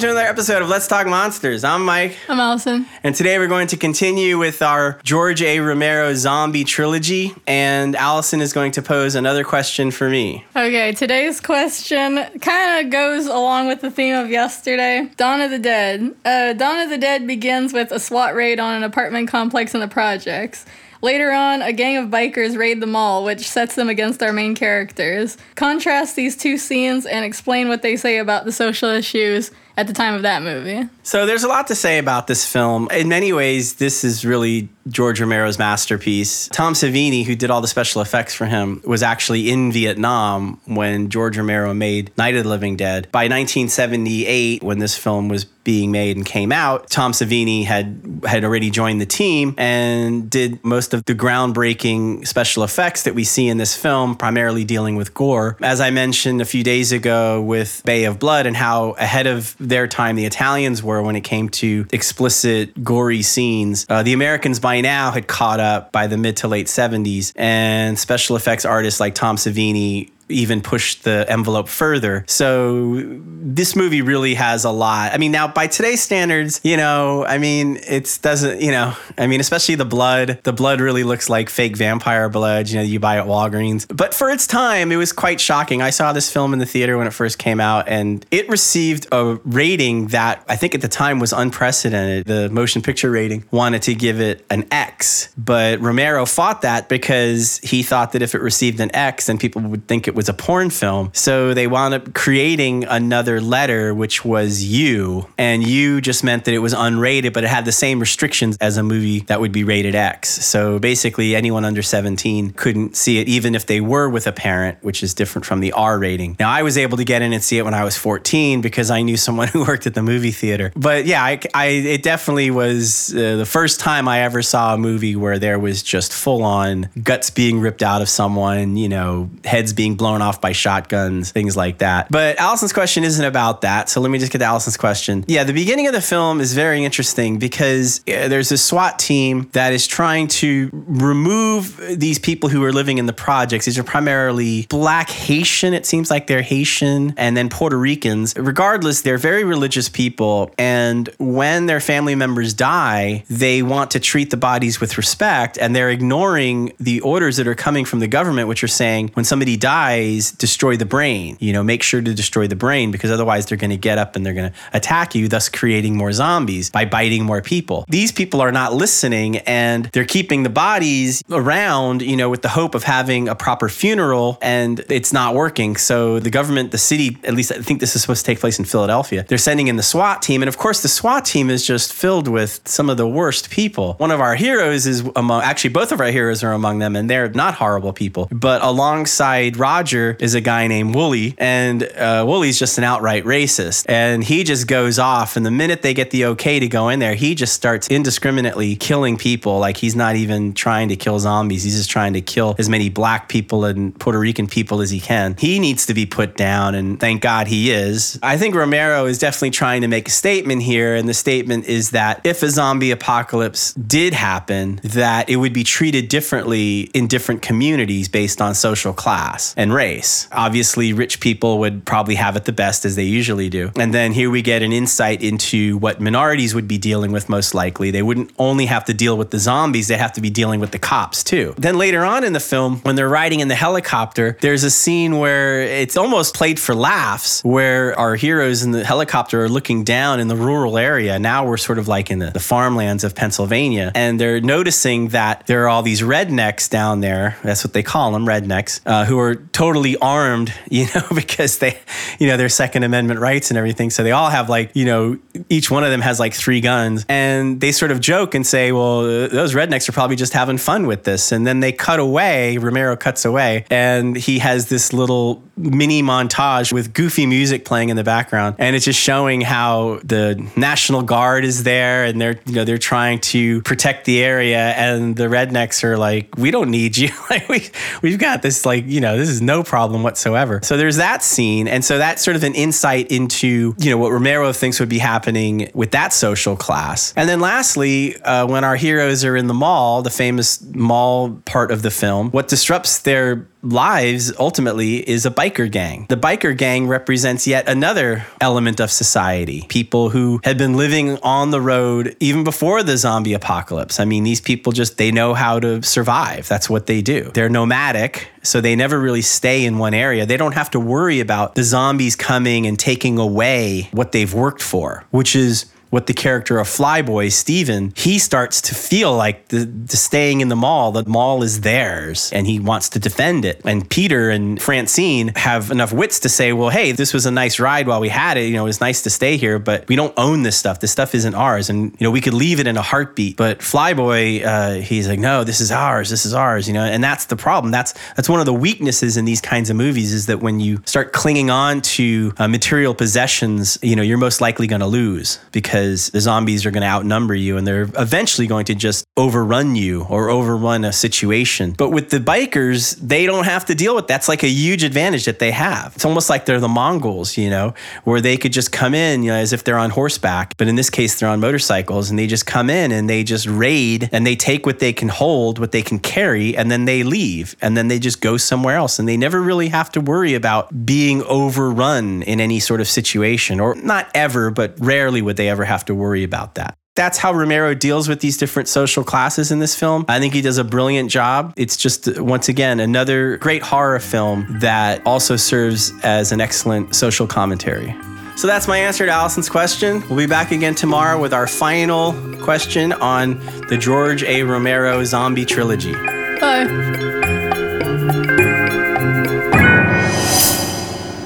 welcome to another episode of Let's Talk Monsters. I'm Mike, I'm Allison. and today we're going to continue with our George A. Romero zombie trilogy, and Allison is going to pose another question for me. Okay, today's question kind of goes along with the theme of yesterday Dawn of the Dead. Uh, Dawn of the Dead begins with a SWAT raid on an apartment complex in the projects. Later on, a gang of bikers raid the mall, which sets them against our main characters. Contrast these two scenes and explain what they say about the social issues at the time of that movie. So there's a lot to say about this film. In many ways, this is really George Romero's masterpiece. Tom Savini, who did all the special effects for him, was actually in Vietnam when George Romero made Night of the Living Dead. By 1978, when this film was being made and came out, Tom Savini had had already joined the team and did most of the groundbreaking special effects that we see in this film, primarily dealing with gore. As I mentioned a few days ago with Bay of Blood and how ahead of their time the Italians were when it came to explicit gory scenes, uh, the Americans by now had caught up by the mid to late 70s, and special effects artists like Tom Savini even push the envelope further. So this movie really has a lot. I mean, now by today's standards, you know, I mean, it doesn't, you know, I mean, especially the blood. The blood really looks like fake vampire blood, you know, you buy at Walgreens. But for its time, it was quite shocking. I saw this film in the theater when it first came out and it received a rating that I think at the time was unprecedented. The motion picture rating wanted to give it an X, but Romero fought that because he thought that if it received an X, then people would think it was a porn film. So they wound up creating another letter, which was U. And U just meant that it was unrated, but it had the same restrictions as a movie that would be rated X. So basically, anyone under 17 couldn't see it, even if they were with a parent, which is different from the R rating. Now, I was able to get in and see it when I was 14 because I knew someone who worked at the movie theater. But yeah, I, I it definitely was uh, the first time I ever saw a movie where there was just full on guts being ripped out of someone, you know, heads being blown off by shotguns, things like that. But Allison's question isn't about that. So let me just get to Allison's question. Yeah, the beginning of the film is very interesting because uh, there's a SWAT team that is trying to remove these people who are living in the projects. These are primarily black Haitian, it seems like they're Haitian, and then Puerto Ricans. Regardless, they're very religious people. And when their family members die, they want to treat the bodies with respect and they're ignoring the orders that are coming from the government, which are saying when somebody dies, destroy the brain. You know, make sure to destroy the brain because otherwise they're going to get up and they're going to attack you, thus creating more zombies by biting more people. These people are not listening and they're keeping the bodies around, you know, with the hope of having a proper funeral and it's not working. So the government, the city, at least I think this is supposed to take place in Philadelphia, they're sending in the SWAT team. And of course, the SWAT team is just filled with some of the worst people. One of our heroes is among, actually, both of our heroes are among them and they're not horrible people. But alongside Roger is a guy named Wooley, and uh, Wooley's just an outright racist. And he just goes off. And the minute they get the okay to go in there, he just starts indiscriminately killing people. Like he's not even trying to kill zombies, he's just trying to kill as many black people and Puerto Rican people as he can. He needs to be put down, and thank God he is. I think Romero is definitely trying to make a statement here, and the statement is that if a zombie apocalypse did happen, that it would be treated differently in different communities based on social class and race. Obviously, rich people would probably have it the best as they usually do. And then here we get an insight into what minorities would be dealing with most likely. They wouldn't only have to deal with the zombies, they'd have to be dealing with the cops too. Then later on in the film, when they're riding in the helicopter, there's a scene where it's almost played for laughs, where our heroes in the helicopter are looking down in the rural area. Now we're sort of like in the, the farmlands of Pennsylvania, and they're noticing that there are all these rednecks down there. That's what they call them, rednecks, uh, who are totally armed, you know, because they, you know, their Second Amendment rights and everything. So they all have like, you know, each one of them has like three guns, and they sort of joke and say, well, uh, those rednecks are probably just having fun with this. And then they cut away, Romero cuts away, and he has this little mini montage with goofy music playing in the background. And it's just showing how the national guard is there and they're you know they're trying to protect the area. And the rednecks are like we don't need you. Like we we've got this like you know this is no problem whatsoever. So there's that scene. And so that's sort of an insight into you know what Romero thinks would be happening with that social class. And then lastly uh, when our heroes are in the mall the famous mall part of the film what disrupts their lives ultimately is a biker gang. The biker gang represents yet another element of society. People who had been living on the road even before the zombie apocalypse. I mean, these people just, they know how to survive. That's what they do. They're nomadic, so they never really stay in one area. They don't have to worry about the zombies coming and taking away what they've worked for, which is what the character of Flyboy, Steven, he starts to feel like the, the, staying in the mall, the mall is theirs and he wants to defend it. And Peter and Francine have enough wits to say, well, hey, this was a nice ride while we had it. You know, it was nice to stay here, but we don't own this stuff. This stuff isn't ours. And, you know, we could leave it in a heartbeat. But Flyboy, uh, he's like, no, this is ours. This is ours, you know, and that's the problem. That's, that's one of the weaknesses in these kinds of movies is that when you start clinging on to uh, material possessions, you know, you're most likely going to lose because because the zombies are going to outnumber you and they're eventually going to just overrun you or overrun a situation. But with the bikers, they don't have to deal with that's like a huge advantage that they have. It's almost like they're the Mongols, you know, where they could just come in, you know, as if they're on horseback, but in this case they're on motorcycles and they just come in and they just raid and they take what they can hold, what they can carry and then they leave and then they just go somewhere else and they never really have to worry about being overrun in any sort of situation or not ever, but rarely would they ever have to worry about that. That's how Romero deals with these different social classes in this film. I think he does a brilliant job. It's just, once again, another great horror film that also serves as an excellent social commentary. So that's my answer to Allison's question. We'll be back again tomorrow with our final question on the George A. Romero zombie trilogy. Bye.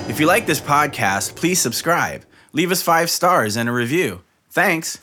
If you like this podcast, please subscribe, leave us five stars and a review. Thanks.